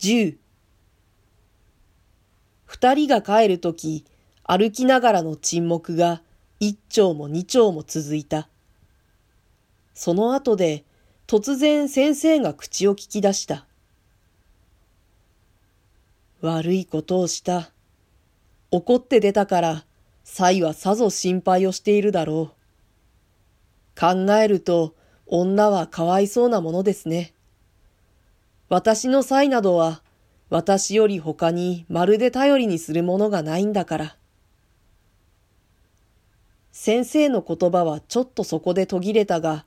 10二人が帰るとき、歩きながらの沈黙が一丁も二丁も続いた。その後で突然先生が口を聞き出した。悪いことをした。怒って出たから、妻はさぞ心配をしているだろう。考えると、女はかわいそうなものですね。私の妻などは、私より他にまるで頼りにするものがないんだから。先生の言葉はちょっとそこで途切れたが、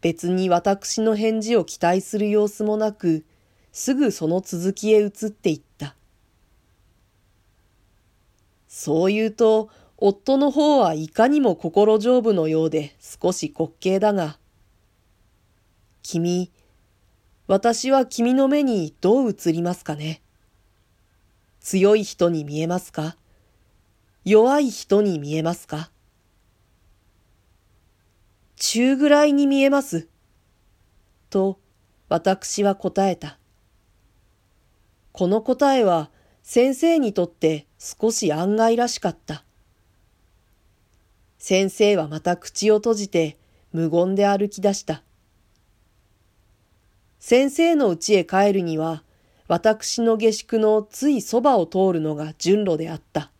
別に私の返事を期待する様子もなく、すぐその続きへ移っていった。そう言うと、夫の方はいかにも心丈夫のようで少し滑稽だが、君、私は君の目にどう映りますかね？強い人に見えますか？弱い人に見えますか？中ぐらいに見えます？と、私は答えた。この答えは先生にとって少し案外らしかった。先生はまた口を閉じて無言で歩き出した。先生の家へ帰るには、私の下宿のついそばを通るのが順路であった。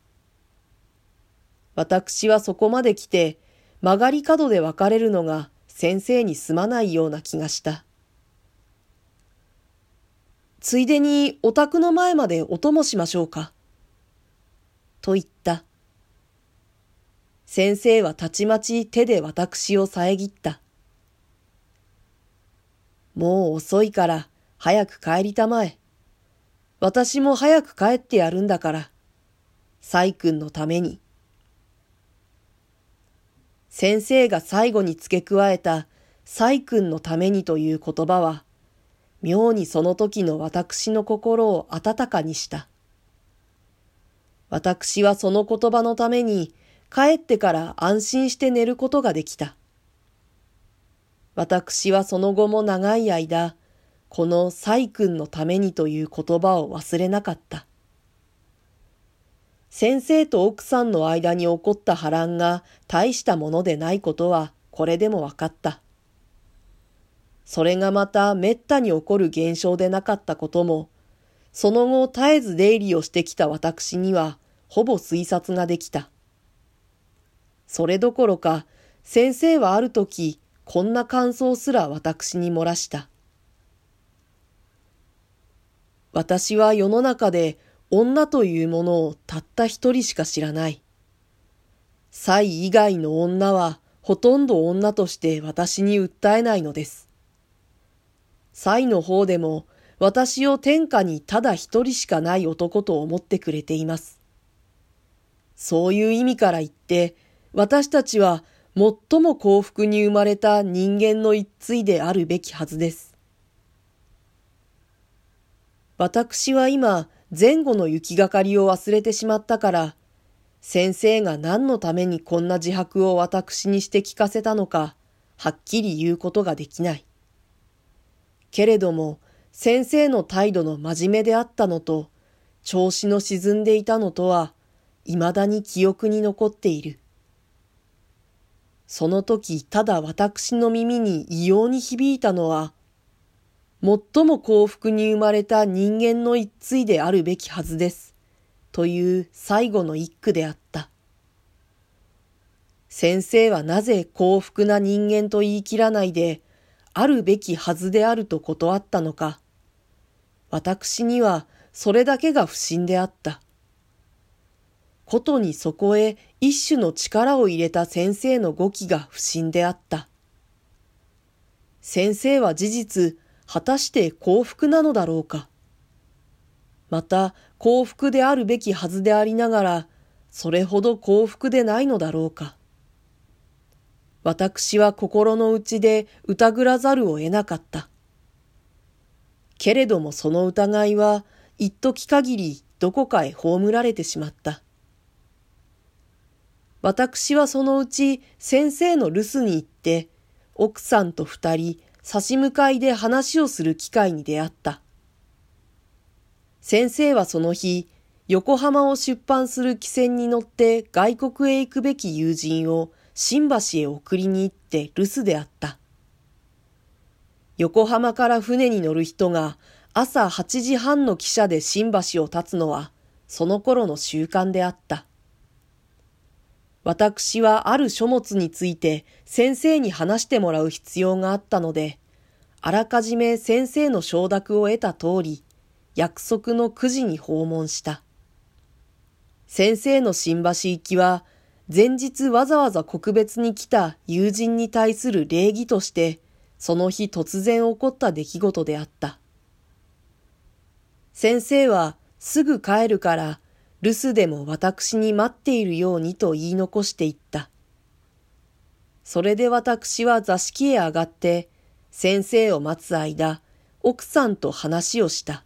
私はそこまで来て、曲がり角で別れるのが先生にすまないような気がした。ついでにお宅の前までお供しましょうか。と言った。先生はたちまち手で私を遮った。もう遅いから早く帰りたまえ。私も早く帰ってやるんだから。サ君のために。先生が最後に付け加えたサ君のためにという言葉は、妙にその時の私の心を温かにした。私はその言葉のために帰ってから安心して寝ることができた。私はその後も長い間、この細君のためにという言葉を忘れなかった。先生と奥さんの間に起こった波乱が大したものでないことはこれでも分かった。それがまた滅多に起こる現象でなかったことも、その後絶えず出入りをしてきた私には、ほぼ推察ができた。それどころか、先生はある時、こんな感想すら私に漏らした。私は世の中で女というものをたった一人しか知らない。妻以外の女はほとんど女として私に訴えないのです。イの方でも私を天下にただ一人しかない男と思ってくれています。そういう意味から言って、私たちは最も幸福に生まれた人間の一対であるべきはずです。私は今、前後の行きがかりを忘れてしまったから、先生が何のためにこんな自白を私にして聞かせたのか、はっきり言うことができない。けれども、先生の態度の真面目であったのと、調子の沈んでいたのとは、未だに記憶に残っている。その時、ただ私の耳に異様に響いたのは、最も幸福に生まれた人間の一対であるべきはずです。という最後の一句であった。先生はなぜ幸福な人間と言い切らないで、あるべきはずであると断ったのか。私にはそれだけが不審であった。ことにそこへ一種の力を入れた先生の語気が不審であった。先生は事実、果たして幸福なのだろうか。また幸福であるべきはずでありながら、それほど幸福でないのだろうか。私は心の内で疑らざるを得なかった。けれどもその疑いは一時限りどこかへ葬られてしまった。私はそのうち先生の留守に行って奥さんと二人差し向かいで話をする機会に出会った。先生はその日、横浜を出版する汽船に乗って外国へ行くべき友人を新橋へ送りに行って留守であった。横浜から船に乗る人が朝8時半の汽車で新橋を立つのはその頃の習慣であった。私はある書物について先生に話してもらう必要があったので、あらかじめ先生の承諾を得た通り、約束の9時に訪問した。先生の新橋行きは、前日わざわざ告別に来た友人に対する礼儀として、その日突然起こった出来事であった。先生はすぐ帰るから留守でも私に待っているようにと言い残していった。それで私は座敷へ上がって、先生を待つ間、奥さんと話をした。